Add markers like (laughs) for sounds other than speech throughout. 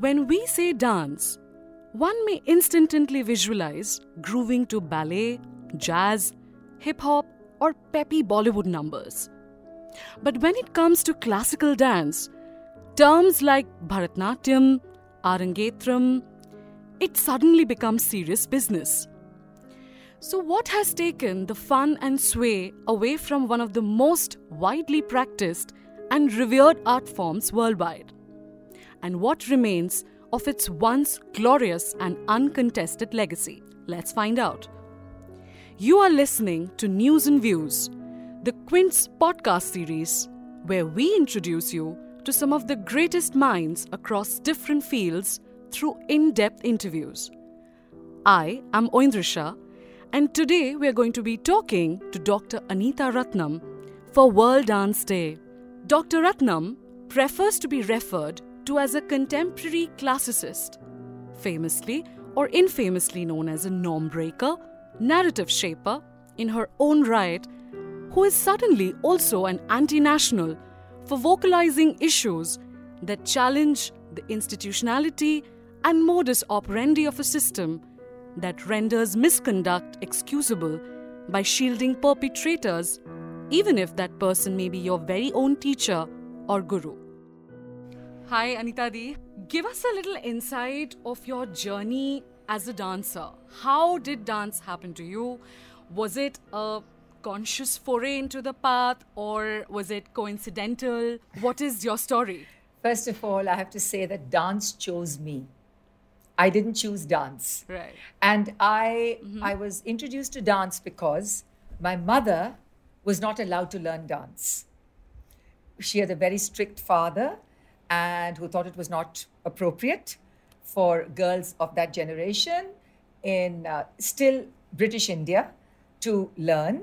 When we say dance, one may instantly visualize grooving to ballet, jazz, hip hop, or peppy Bollywood numbers. But when it comes to classical dance, terms like Bharatnatyam, Arangetram, it suddenly becomes serious business. So, what has taken the fun and sway away from one of the most widely practiced and revered art forms worldwide? And what remains of its once glorious and uncontested legacy? Let's find out. You are listening to News and Views, the Quint's podcast series, where we introduce you to some of the greatest minds across different fields through in depth interviews. I am Oindrisha, and today we are going to be talking to Dr. Anita Ratnam for World Dance Day. Dr. Ratnam prefers to be referred to as a contemporary classicist, famously or infamously known as a norm breaker, narrative shaper in her own right, who is suddenly also an anti national for vocalizing issues that challenge the institutionality and modus operandi of a system that renders misconduct excusable by shielding perpetrators, even if that person may be your very own teacher or guru. Hi, Anita Di. Give us a little insight of your journey as a dancer. How did dance happen to you? Was it a conscious foray into the path or was it coincidental? What is your story? First of all, I have to say that dance chose me. I didn't choose dance. Right. And I mm-hmm. I was introduced to dance because my mother was not allowed to learn dance. She had a very strict father and who thought it was not appropriate for girls of that generation in uh, still British India to learn.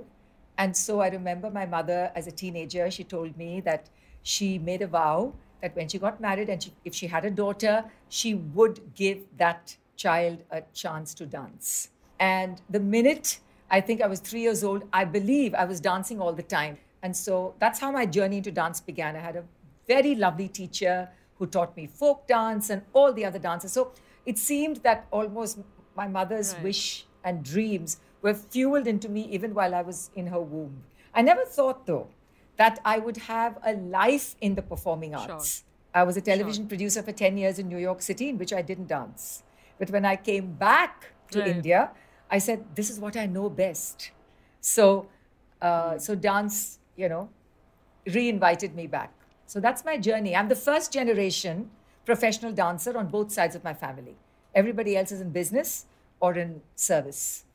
And so I remember my mother as a teenager, she told me that she made a vow that when she got married and she, if she had a daughter, she would give that child a chance to dance. And the minute I think I was three years old, I believe I was dancing all the time. And so that's how my journey into dance began. I had a very lovely teacher who taught me folk dance and all the other dances. So it seemed that almost my mother's Right. wish and dreams were fueled into me even while I was in her womb. I never thought, though, that I would have a life in the performing arts. I was a television producer for 10 years in New York City, in which I didn't dance. But when I came back to Right. India, I said, This is what I know best. So, uh, so dance, you know, re-invited me back. So that's my journey. I'm the first generation professional dancer on both sides of my family. Everybody else is in business or in service.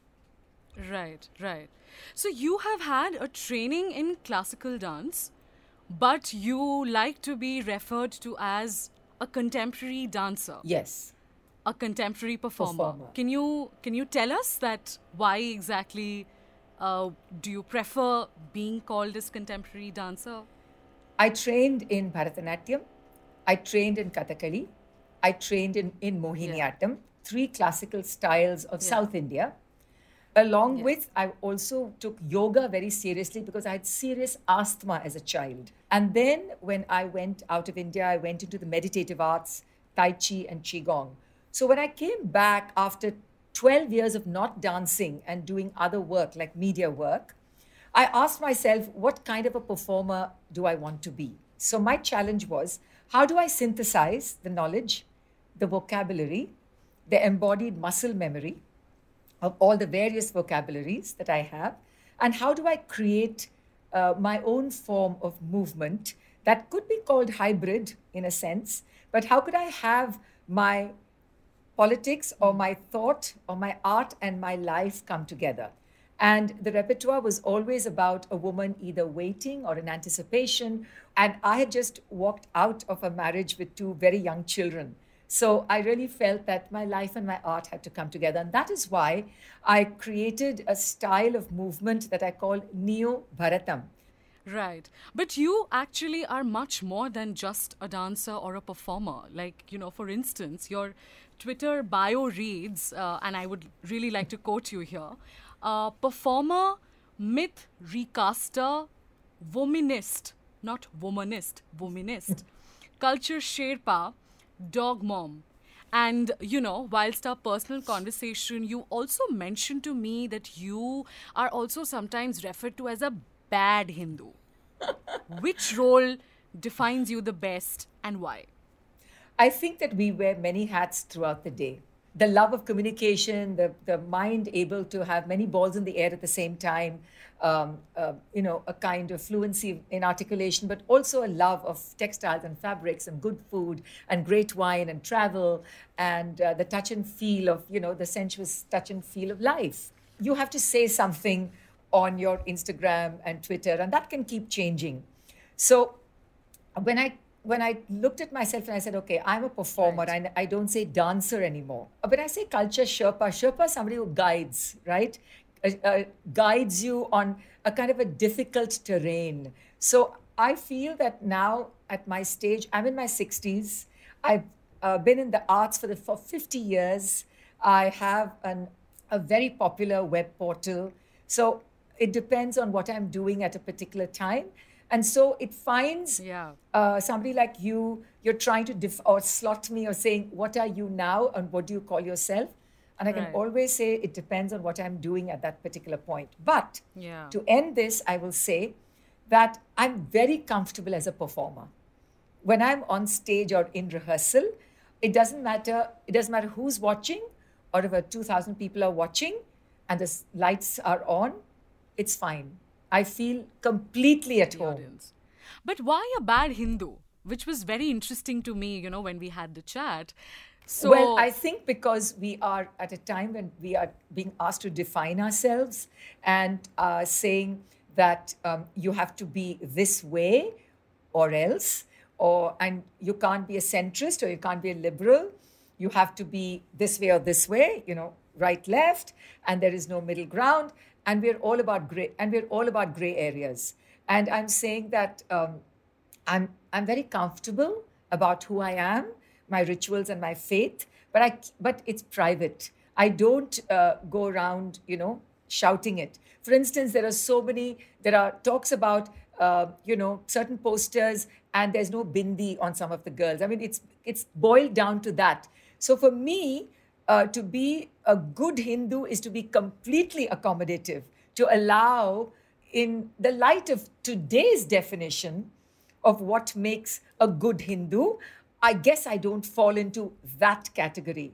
Right, right. So you have had a training in classical dance, but you like to be referred to as a contemporary dancer, Yes. a contemporary performer. Performer. Can you can you tell us that why exactly uh, do you prefer being called as contemporary dancer? I trained in Bharatanatyam, I trained in Kathakali, I trained in, in Mohiniyattam, three classical styles of South India. Along with, I also took yoga very seriously because I had serious asthma as a child. And then when I went out of India, I went into the meditative arts, Tai Chi and Qigong. So when I came back after 12 years of not dancing and doing other work like media work, I asked myself, what kind of a performer do I want to be? So my challenge was, how do I synthesize the knowledge, the vocabulary, the embodied muscle memory of all the various vocabularies that I have, and how do I create uh, my own form of movement that could be called hybrid in a sense, but how could I have my politics or my thought or my art and my life come together. And the repertoire was always about a woman either waiting or in anticipation. And I had just walked out of a marriage with two very young children. So I really felt that my life and my art had to come together. And that is why I created a style of movement that I call Neo Bharatam. Right. But you actually are much more than just a dancer or a performer. Like, you know, for instance, your Twitter bio reads, uh, and I would really like to quote you here uh, performer, myth recaster, womanist, not womanist, womanist, (laughs) culture Sherpa, dog mom, And, you know, whilst our personal conversation, you also mentioned to me that you are also sometimes referred to as a bad Hindu. (laughs) Which role defines you the best and why? I think that we wear many hats throughout the day. The love of communication, the, the mind able to have many balls in the air at the same time, um, uh, you know, a kind of fluency in articulation, but also a love of textiles and fabrics and good food and great wine and travel and uh, the touch and feel of, you know, the sensuous touch and feel of life. You have to say something on your Instagram and Twitter, and that can keep changing. So when I when I looked at myself and I said, okay, I'm a performer right. and I don't say dancer anymore. When I say culture Sherpa, Sherpa is somebody who guides, right? Uh, uh, guides you on a kind of a difficult terrain. So I feel that now at my stage, I'm in my 60s. I've uh, been in the arts for, the, for 50 years. I have an, a very popular web portal. So it depends on what I'm doing at a particular time. And so it finds yeah. uh, somebody like you, you're trying to def- or slot me or saying, What are you now and what do you call yourself? And I can right. always say it depends on what I'm doing at that particular point. But yeah. to end this, I will say that I'm very comfortable as a performer. When I'm on stage or in rehearsal, it doesn't matter. It doesn't matter who's watching, or if 2,000 people are watching, and the lights are on. It's fine. I feel completely at home. Audience. But why a bad Hindu? Which was very interesting to me, you know, when we had the chat. So, well, I think because we are at a time when we are being asked to define ourselves and uh, saying that um, you have to be this way or else, or and you can't be a centrist or you can't be a liberal. You have to be this way or this way, you know, right, left, and there is no middle ground and we're all about gray and we're all about gray areas. And i'm saying that um, i'm i'm very comfortable about who i am my rituals and my faith but i but it's private. I don't uh, go around you know shouting it. For instance there are so many there are talks about uh, you know certain posters and there's no bindi on some of the girls. I mean it's it's boiled down to that. So for me uh, to be a good Hindu is to be completely accommodative, to allow, in the light of today's definition of what makes a good Hindu, I guess I don't fall into that category.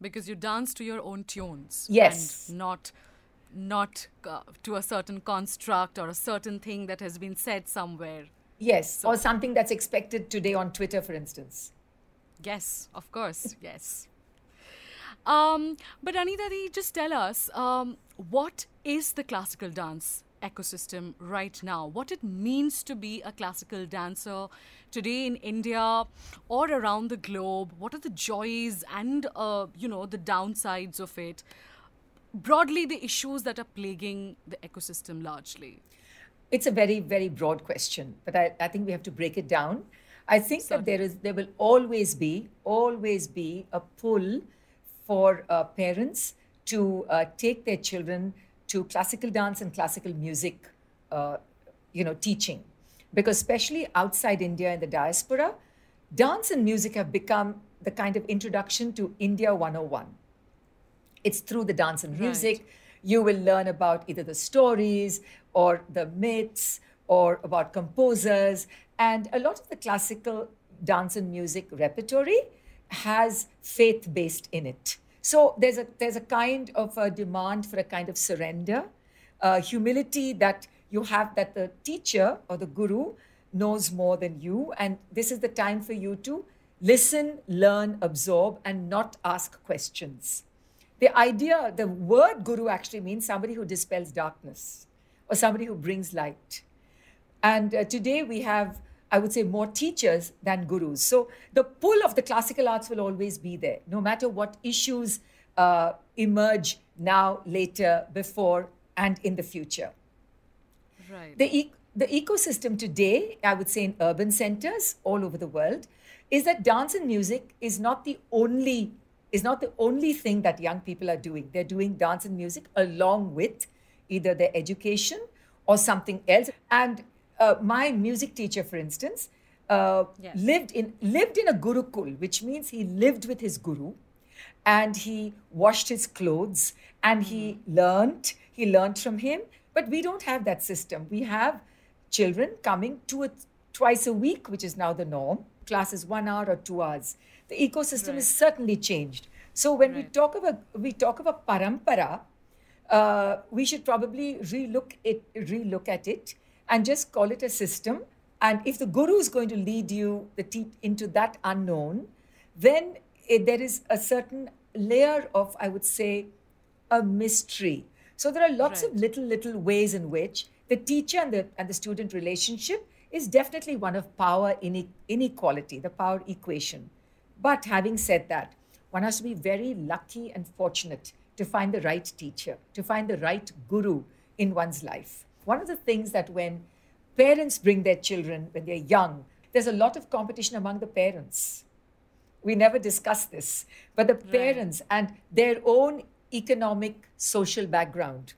Because you dance to your own tunes. Yes. And not not uh, to a certain construct or a certain thing that has been said somewhere. Yes, so, or something that's expected today on Twitter, for instance. Yes, of course, yes. Um, but Anita, just tell us um, what is the classical dance ecosystem right now? What it means to be a classical dancer today in India or around the globe? What are the joys and uh, you know the downsides of it? Broadly, the issues that are plaguing the ecosystem largely. It's a very very broad question, but I, I think we have to break it down. I think Certainly. that there is there will always be always be a pull for uh, parents to uh, take their children to classical dance and classical music, uh, you know, teaching, because especially outside India in the diaspora, dance and music have become the kind of introduction to India 101. It's through the dance and music. Right. You will learn about either the stories or the myths or about composers. And a lot of the classical dance and music repertory has faith based in it. So there's a there's a kind of a demand for a kind of surrender, uh, humility that you have that the teacher or the guru knows more than you, and this is the time for you to listen, learn, absorb, and not ask questions. The idea, the word guru actually means somebody who dispels darkness or somebody who brings light. And uh, today we have I would say, more teachers than gurus. So the pull of the classical arts will always be there, no matter what issues uh, emerge now, later, before, and in the future. Right. The, e- the ecosystem today, I would say, in urban centers all over the world, is that dance and music is not the only is not the only thing that young people are doing. They're doing dance and music along with either their education or something else. And uh, my music teacher, for instance, uh, Yes. lived in lived in a gurukul, which means he lived with his guru, and he washed his clothes and he learned. He learned from him. But we don't have that system. We have children coming two or twice a week, which is now the norm. Classes one hour or two hours. The ecosystem has certainly changed. So when we talk about we talk about parampara, uh, we should probably relook it, relook at it, and just call it a system. And if the guru is going to lead you the te- into that unknown, then it, there is a certain layer of, I would say, a mystery. So there are lots of little, little ways in which the teacher and the and the student relationship is definitely one of power ine- inequality, the power equation. But having said that, one has to be very lucky and fortunate to find the right teacher, to find the right guru in one's life. One of the things that when parents bring their children when they're young, there's a lot of competition among the parents. We never discuss this, but the parents and their own economic, social background,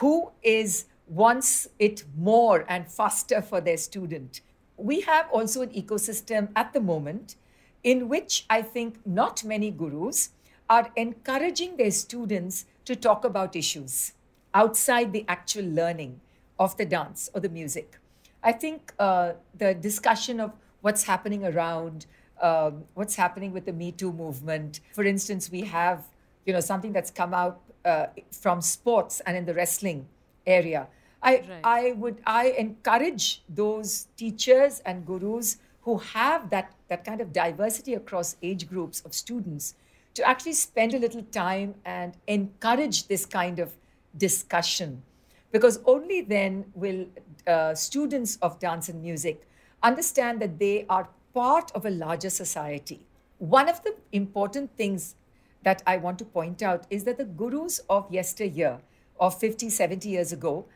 who is wants it more and faster for their student. We have also an ecosystem at the moment in which I think not many gurus are encouraging their students to talk about issues outside the actual learning of the dance or the music. I think uh, the discussion of what's happening around, um, what's happening with the Me Too movement. For instance, we have you know something that's come out uh, from sports and in the wrestling area. I Right. I would I encourage those teachers and gurus who have that that kind of diversity across age groups of students to actually spend a little time and encourage this kind of discussion because only then will uh, students of dance and music understand that they are part of a larger society. One of the important things that I want to point out is that the gurus of yesteryear, of 50, 70 years ago,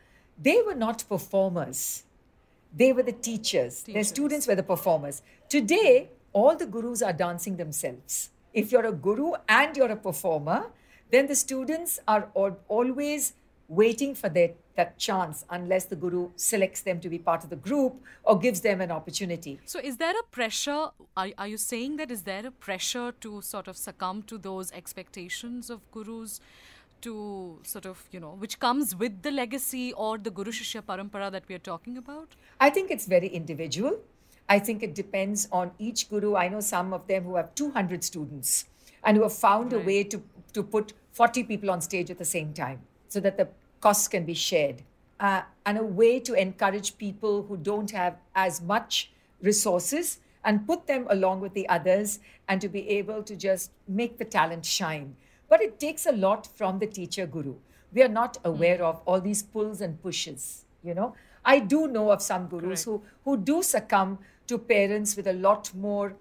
they were not performers. They were the teachers. Their students were the performers. Today, all the gurus are dancing themselves. If you're a guru and you're a performer, then the students are al- always waiting for their, that chance unless the guru selects them to be part of the group or gives them an opportunity. So, is there a pressure? Are, are you saying that is there a pressure to sort of succumb to those expectations of gurus, to sort of you know, which comes with the legacy or the Guru Shishya Parampara that we are talking about? I think it's very individual. I think it depends on each guru. I know some of them who have 200 students and who have found a way to, to put 40 people on stage at the same time so that the costs can be shared. Uh, and a way to encourage people who don't have as much resources and put them along with the others and to be able to just make the talent shine. But it takes a lot from the teacher guru. We are not aware of all these pulls and pushes, you know. I do know of some gurus who, who do succumb to parents with a lot more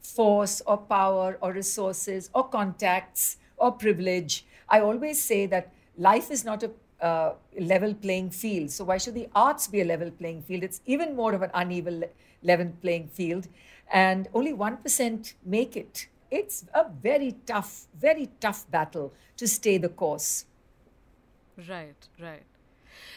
force or power or resources or contacts or privilege. I always say that life is not a uh, level playing field. So why should the arts be a level playing field? It's even more of an uneven le- level playing field, and only one percent make it. It's a very tough, very tough battle to stay the course. Right, right.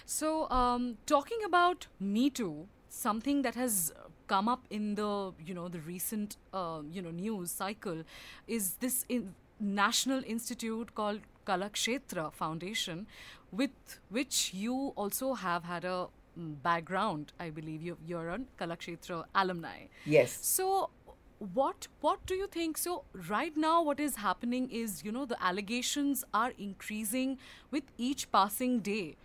So, um, talking about Me Too, something that has come up in the you know the recent uh, you know news cycle is this in national institute called Kalakshetra Foundation, with which you also have had a mm, background. I believe you you're a Kalakshetra alumni. Yes. So what what do you think so right now what is happening is you know the allegations are increasing with each passing day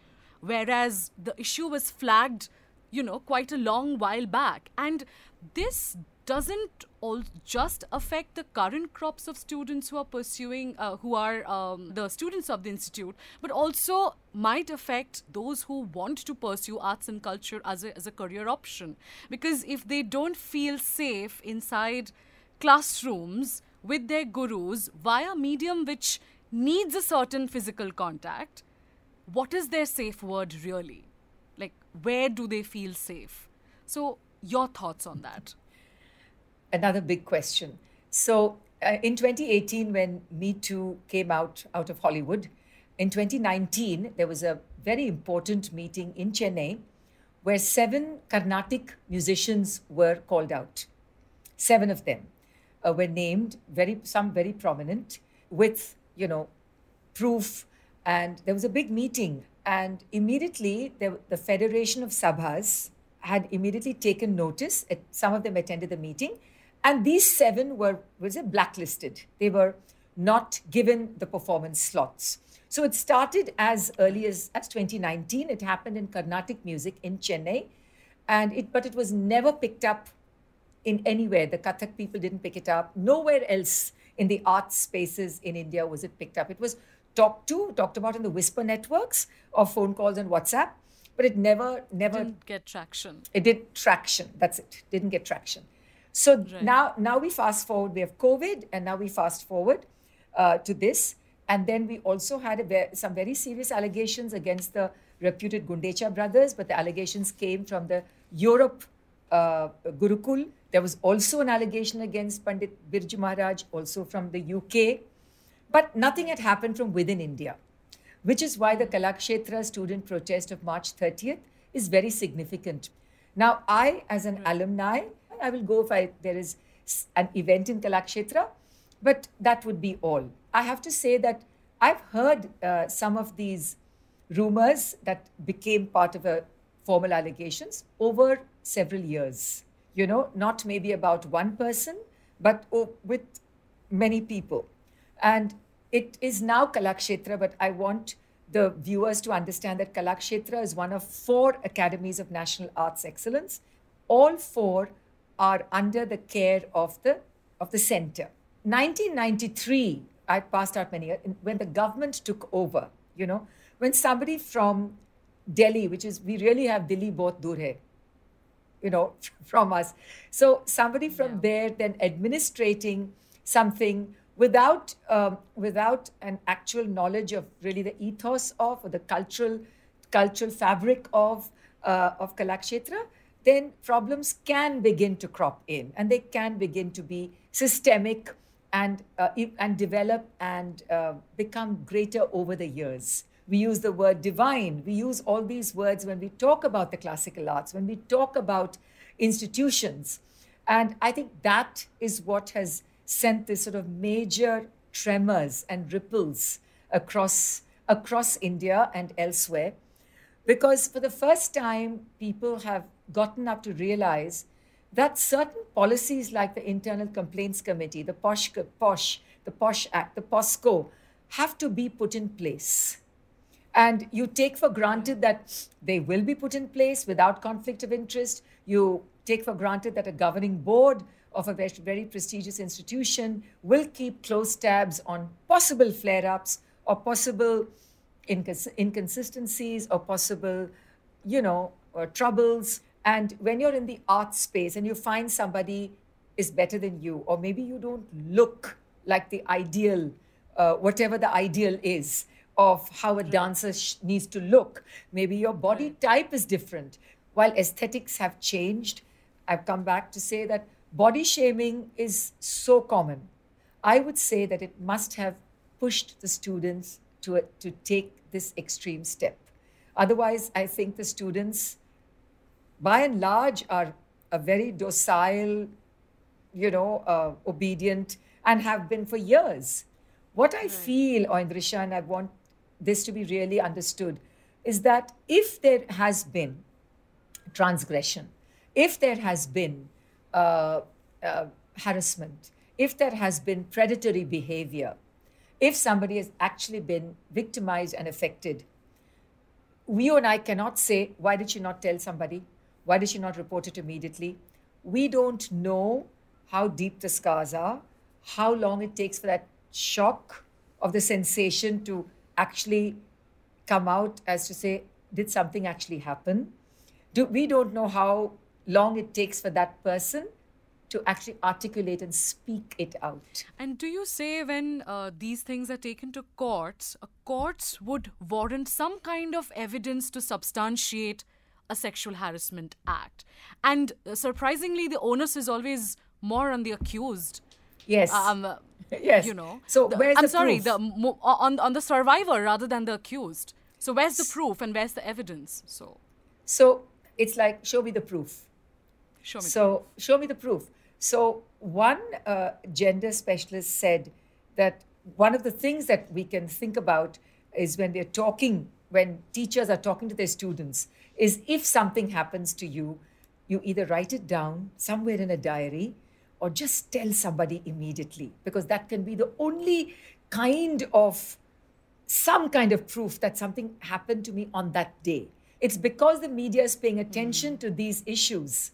whereas the issue was flagged you know quite a long while back and this doesn't all just affect the current crops of students who are pursuing uh, who are um, the students of the institute but also might affect those who want to pursue arts and culture as a, as a career option. Because if they don't feel safe inside classrooms with their gurus via medium which needs a certain physical contact what is their safe word really? Like where do they feel safe? So your thoughts on that another big question. So, uh, in 2018, when Me Too came out out of Hollywood, in 2019 there was a very important meeting in Chennai, where seven Carnatic musicians were called out. Seven of them uh, were named, very some very prominent, with you know proof. And there was a big meeting, and immediately the, the Federation of Sabhas had immediately taken notice. Some of them attended the meeting, and these seven were was it blacklisted. They were not given the performance slots. So it started as early as, as 2019. It happened in Carnatic music in Chennai, and it but it was never picked up in anywhere. The Kathak people didn't pick it up. Nowhere else in the art spaces in India was it picked up. It was talked to, talked about in the whisper networks of phone calls and WhatsApp, but it never, never didn't get traction. It did traction. That's it. Didn't get traction. So right. now, now we fast forward. We have COVID, and now we fast forward uh, to this. And then we also had ve- some very serious allegations against the reputed Gundecha brothers, but the allegations came from the Europe uh, Gurukul. There was also an allegation against Pandit Birju Maharaj, also from the UK. But nothing had happened from within India, which is why the Kalakshetra student protest of March 30th is very significant. Now, I, as an alumni, I will go if I, there is an event in Kalakshetra, but that would be all. I have to say that I've heard uh, some of these rumors that became part of a formal allegations over several years. You know, not maybe about one person, but oh, with many people. And it is now Kalakshetra, but I want the viewers to understand that Kalakshetra is one of four academies of national arts excellence. All four are under the care of the of the center. 1993, I passed out many years, when the government took over. You know, when somebody from Delhi, which is we really have Delhi both dur hai, you know, (laughs) from us. So somebody from yeah. there then administrating something without um, without an actual knowledge of really the ethos of or the cultural cultural fabric of uh, of Kalakshetra, then problems can begin to crop in and they can begin to be systemic and uh, and develop and uh, become greater over the years. We use the word divine. We use all these words when we talk about the classical arts, when we talk about institutions. And I think that is what has sent this sort of major tremors and ripples across across India and elsewhere because for the first time people have gotten up to realize that certain policies like the internal complaints committee the posh posh the posh act the POCSO have to be put in place and you take for granted that they will be put in place without conflict of interest you take for granted that a governing board of a very prestigious institution will keep close tabs on possible flare ups or possible incons- inconsistencies or possible, you know, uh, troubles. And when you're in the art space and you find somebody is better than you, or maybe you don't look like the ideal, uh, whatever the ideal is of how a dancer sh- needs to look, maybe your body type is different. While aesthetics have changed, I've come back to say that body shaming is so common. I would say that it must have pushed the students to, to take this extreme step. Otherwise, I think the students, by and large, are a very docile, you know, uh, obedient, and have been for years. What I feel, Oindrisha, and I want this to be really understood, is that if there has been transgression, if there has been uh, uh, harassment, if there has been predatory behavior, if somebody has actually been victimized and affected, we and I cannot say, why did she not tell somebody? Why did she not report it immediately? We don't know how deep the scars are, how long it takes for that shock of the sensation to actually come out as to say, did something actually happen? Do, we don't know how long it takes for that person to actually articulate and speak it out. And do you say when uh, these things are taken to courts, uh, courts would warrant some kind of evidence to substantiate a sexual harassment act? And uh, surprisingly, the onus is always more on the accused. Yes. Um, (laughs) yes. You know. So the, where's I'm the sorry, proof? the on on the survivor rather than the accused. So where's the proof and where's the evidence? So. So it's like show me the proof. Show me. So show me the proof. So one uh, gender specialist said that one of the things that we can think about is when we're talking, when teachers are talking to their students, is if something happens to you, you either write it down somewhere in a diary or just tell somebody immediately because that can be the only kind of some kind of proof that something happened to me on that day. It's because the media is paying attention to these issues.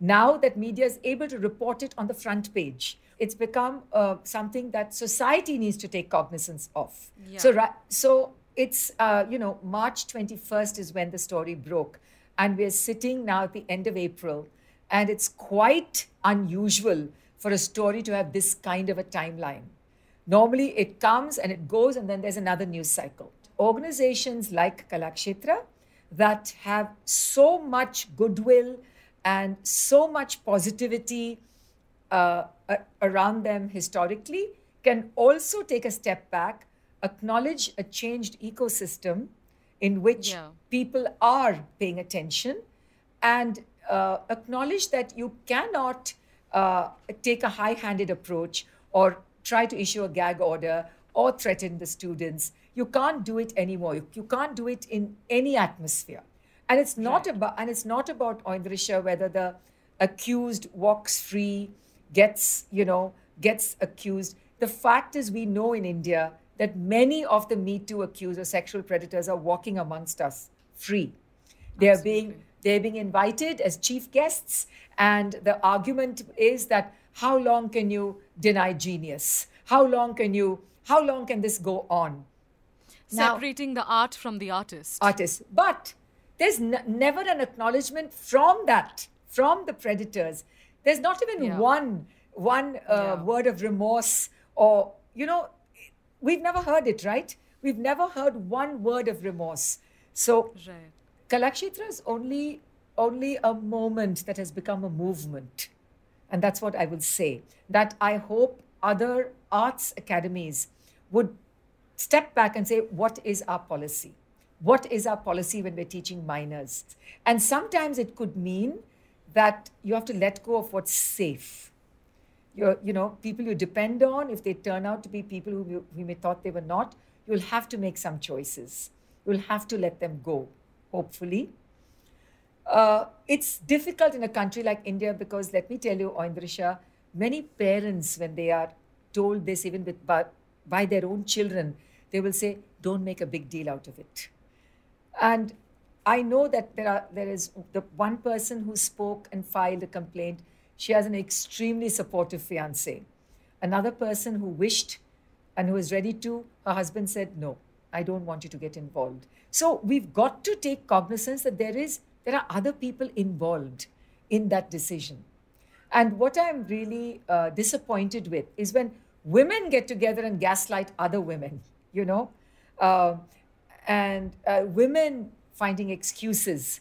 Now that media is able to report it on the front page, it's become uh, something that society needs to take cognizance of. Yeah. So, so it's uh, you know March 21st is when the story broke, and we're sitting now at the end of April, and it's quite unusual for a story to have this kind of a timeline. Normally, it comes and it goes, and then there's another news cycle. Organizations like Kalakshetra that have so much goodwill and so much positivity uh, around them historically can also take a step back, acknowledge a changed ecosystem in which Yeah. people are paying attention, and uh, acknowledge that you cannot uh, take a high handed approach or try to issue a gag order or threaten the students. You can't do it anymore. You, you can't do it in any atmosphere. And it's not about and it's not about Oindrisha whether the accused walks free, gets, you know, gets accused. The fact is we know in India that many of the Me Too accused or sexual predators are walking amongst us free. They are being they're being invited as chief guests, and the argument is that how long can you deny genius? How long can you how long can this go on? Now- Separating the art from the artist. artists. But there's n- never an acknowledgement from that, from the predators. There's not even Yeah. one one uh, Yeah. word of remorse or you know, we've never heard it, right? We've never heard one word of remorse. So right. Kalakshetra is only only a moment that has become a movement. And that's what I will say. That I hope other arts academies would step back and say, what is our policy? What is our policy when we're teaching minors? And sometimes it could mean that you have to let go of what's safe. You're, you know, people you depend on, if they turn out to be people who you, may thought they were not, you'll have to make some choices. You'll have to let them go, hopefully. Uh, it's difficult in a country like India because let me tell you, Oindrisha, many parents, when they are told this, even with by, by their own children, they will say, "Don't make a big deal out of it." And I know that there are there is the one person who spoke and filed a complaint. She has an extremely supportive fiance. Another person who wished and who is ready to, her husband said, No, I don't want you to get involved. So we've got to take cognizance that there is there are other people involved in that decision. And what I'm really uh, disappointed with is when women get together and gaslight other women, you know, uh, and uh, women finding excuses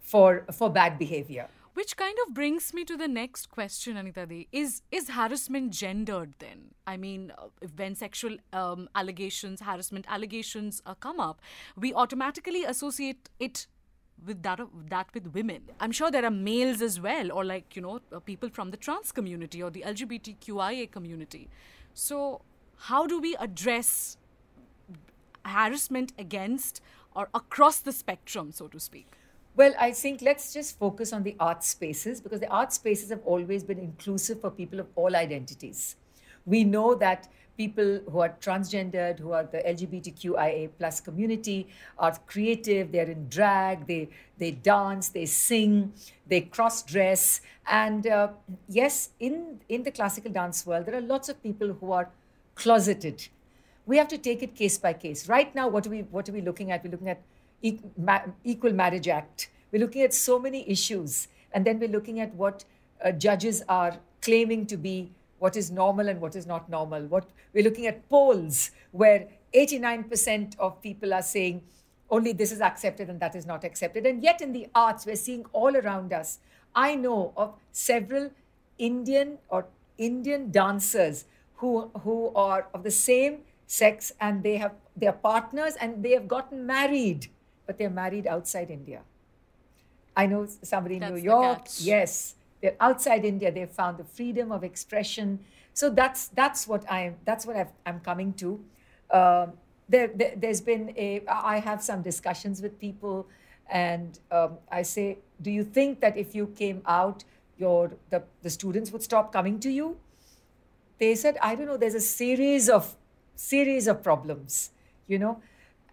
for for bad behavior. Which kind of brings me to the next question, Anita Di. Is is harassment gendered then? I mean, uh, when sexual um, allegations, harassment allegations uh, come up, we automatically associate it with that that with women. I'm sure there are males as well, or like you know, uh, people from the trans community or the LGBTQIA community. So, how do we address harassment against or across the spectrum, so to speak? Well, I think let's just focus on the art spaces because the art spaces have always been inclusive for people of all identities. We know that people who are transgendered, who are the LGBTQIA plus community, are creative. They're in drag. They they dance. They sing. They cross dress. And uh, yes, in in the classical dance world, there are lots of people who are closeted. We have to take it case by case. Right now, what are we what are we looking at? We're looking at Equal Marriage Act. We're looking at so many issues, and then we're looking at what uh, judges are claiming to be what is normal and what is not normal. What we're looking at polls where 89% of people are saying only this is accepted and that is not accepted. And yet in the arts, we're seeing all around us. I know of several Indian or Indian dancers who who are of the same sex and they have their partners and they have gotten married, but they're married outside India. I know somebody in That's New York. Yes, they're outside India. They found the freedom of expression. So that's that's what I'm that's what I've, I'm coming to. Um, there, there there's been a I have some discussions with people, and um, I say, do you think that if you came out, your the the students would stop coming to you? They said, I don't know. There's a series of series of problems, you know,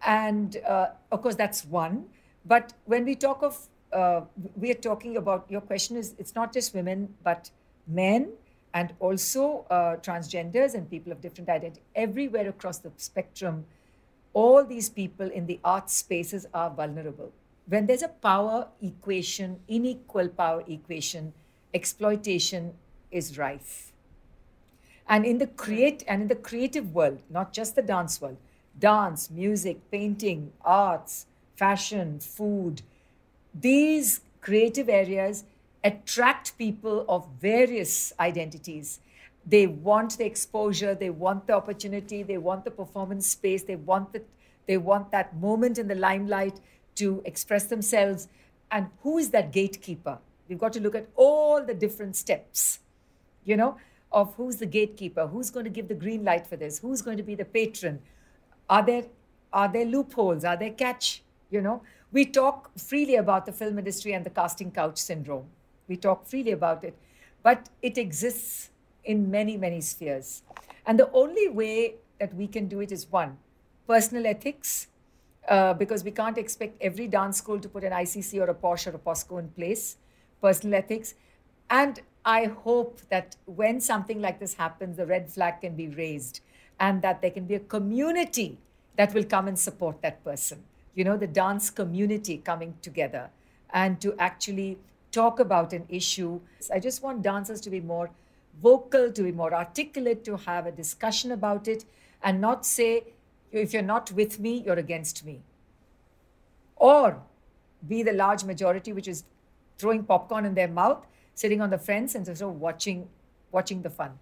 and uh, of course that's one. But when we talk of uh, we are talking about your question is it's not just women but men and also uh, transgenders and people of different identity. Everywhere across the spectrum all these people in the art spaces are vulnerable. When there's a power equation unequal power equation exploitation is rife. And in the create and in the creative world not just the dance world dance music painting arts fashion food these creative areas attract people of various identities. They want the exposure, they want the opportunity, they want the performance space, they want the, they want that moment in the limelight to express themselves. And who is that gatekeeper? We've got to look at all the different steps, you know, of who's the gatekeeper, who's going to give the green light for this, who's going to be the patron. Are there are there loopholes? Are there catch? You know, we talk freely about the film industry and the casting couch syndrome. We talk freely about it, but it exists in many, many spheres. And the only way that we can do it is one, personal ethics, uh, because we can't expect every dance school to put an ICC or a POSH or a POCSO in place, personal ethics. And I hope that when something like this happens, the red flag can be raised and that there can be a community that will come and support that person. You know, the dance community coming together and to actually talk about an issue. I just want dancers to be more vocal, to be more articulate, to have a discussion about it, and not say, if you're not with me, you're against me. Or be the large majority which is throwing popcorn in their mouth, sitting on the fence and sort of watching watching the fun.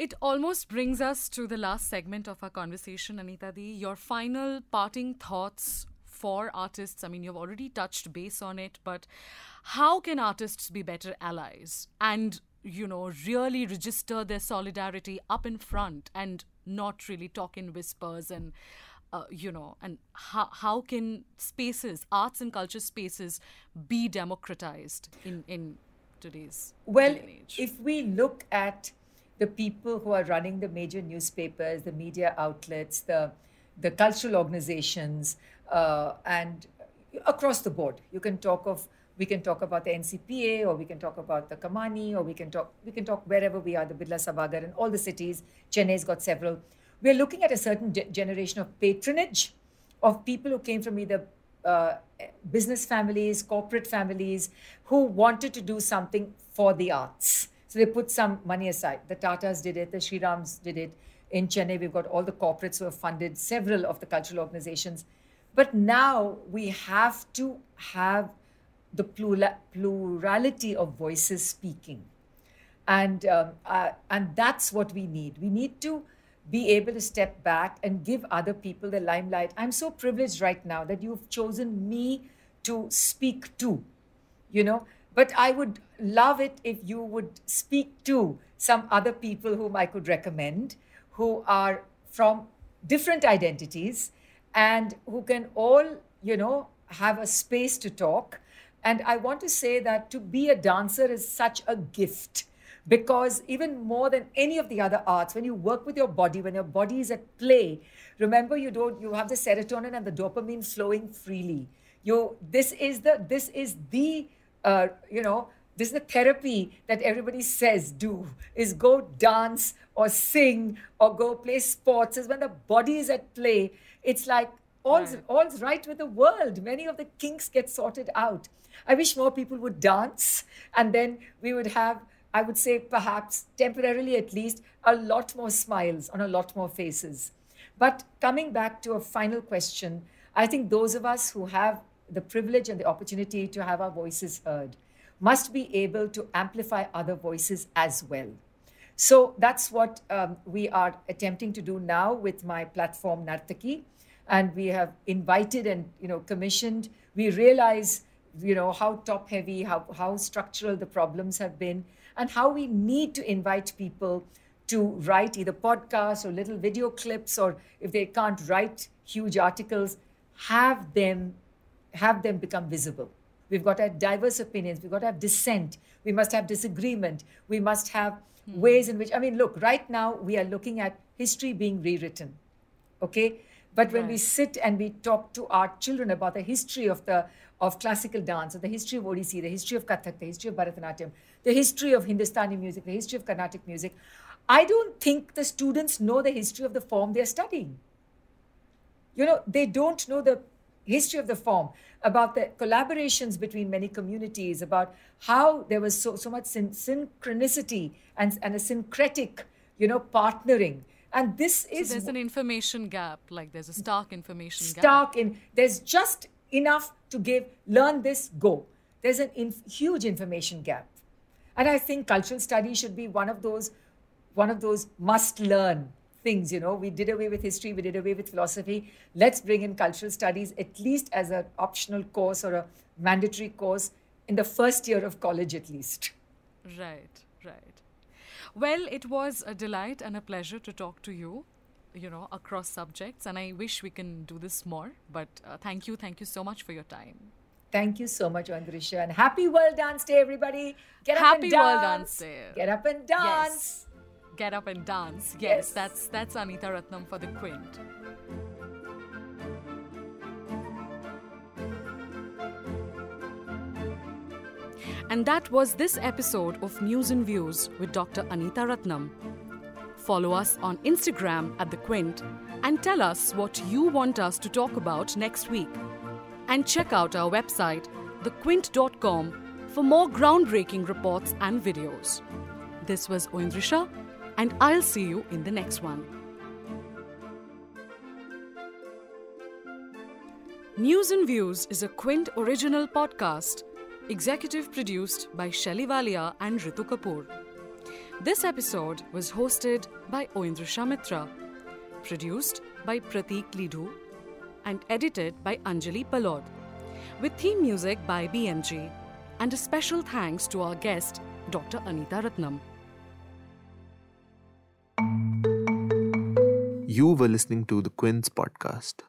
It almost brings us to the last segment of our conversation, Anita Di. Your final parting thoughts for artists. I mean, you've already touched base on it, but how can artists be better allies and, you know, really register their solidarity up in front and not really talk in whispers and uh, you know, and how, how can spaces, arts and culture spaces, be democratized in, in today's well, day and age? if we look at the people who are running the major newspapers, the media outlets, the the cultural organizations, uh, and across the board, you can talk of we can talk about the NCPA, or we can talk about the Kamani, or we can talk we can talk wherever we are, the Birla Sabhagar in all the cities. Chennai's got several. We're looking at a certain ge- generation of patronage of people who came from either uh, business families, corporate families, who wanted to do something for the arts. So they put some money aside. The Tatas did it, the Srirams did it. In Chennai, we've got all the corporates who have funded several of the cultural organizations. But now we have to have the plura- plurality of voices speaking. And, um, uh, and that's what we need. We need to be able to step back and give other people the limelight. I'm so privileged right now that you've chosen me to speak to, you know. But I would love it if you would speak to some other people whom I could recommend who are from different identities and who can all, you know, have a space to talk. And I want to say that to be a dancer is such a gift because even more than any of the other arts when you work with your body when your body is at play remember you don't you have the serotonin and the dopamine flowing freely you this is the this is the uh, you know this is the therapy that everybody says do is go dance or sing or go play sports is when the body is at play it's like all's, Right. all's right with the world many of the kinks get sorted out i wish more people would dance and then we would have I would say perhaps temporarily at least, a lot more smiles on a lot more faces. But coming back to a final question, I think those of us who have the privilege and the opportunity to have our voices heard must be able to amplify other voices as well. So that's what um, we are attempting to do now with my platform Narthaki, and we have invited and you know commissioned. We realize you know, how top heavy, how, how structural the problems have been, and how we need to invite people to write either podcasts or little video clips, or if they can't write huge articles, have them have them become visible. We've got to have diverse opinions. We've got to have dissent. We must have disagreement. We must have hmm. ways in which, I mean, look, right now we are looking at history being rewritten. Okay? But when right. we sit and we talk to our children about the history of the of classical dance, or the history of Odissi, the history of Kathak, the history of Bharatanatyam, the history of Hindustani music, the history of Carnatic music, I don't think the students know the history of the form they're studying. You know, they don't know the history of the form, about the collaborations between many communities, about how there was so, so much syn- synchronicity and, and a syncretic, you know, partnering. And this so is there's an information gap, like there's a stark information stark gap. Stark in there's just enough to give, learn this, go. There's a inf- huge information gap. And I think cultural studies should be one of those, one of those must learn things. You know, we did away with history, we did away with philosophy. Let's bring in cultural studies at least as an optional course or a mandatory course in the first year of college, at least. Right, right. Well, it was a delight and a pleasure to talk to you you know across subjects and i wish we can do this more but uh, thank you thank you so much for your time thank you so much Oindrisha and happy world dance day everybody get happy up and dance world dance day get up and dance yes. Get up and dance yes, yes that's that's anita ratnam for the quint And that was this episode of News and Views with Dr. Anita Ratnam. Follow us on Instagram at The Quint and tell us what you want us to talk about next week. And check out our website, thequint.com, for more groundbreaking reports and videos. This was Oindrisha, and I'll see you in the next one. News and Views is a Quint original podcast, executive produced by Shelly Walia and Ritu Kapoor. This episode was hosted by Oindrisha Mitra, produced by Pratik Lidhu, and edited by Anjali Palod, with theme music by BMG, and a special thanks to our guest, Dr. Anita Ratnam. You were listening to the Quints podcast.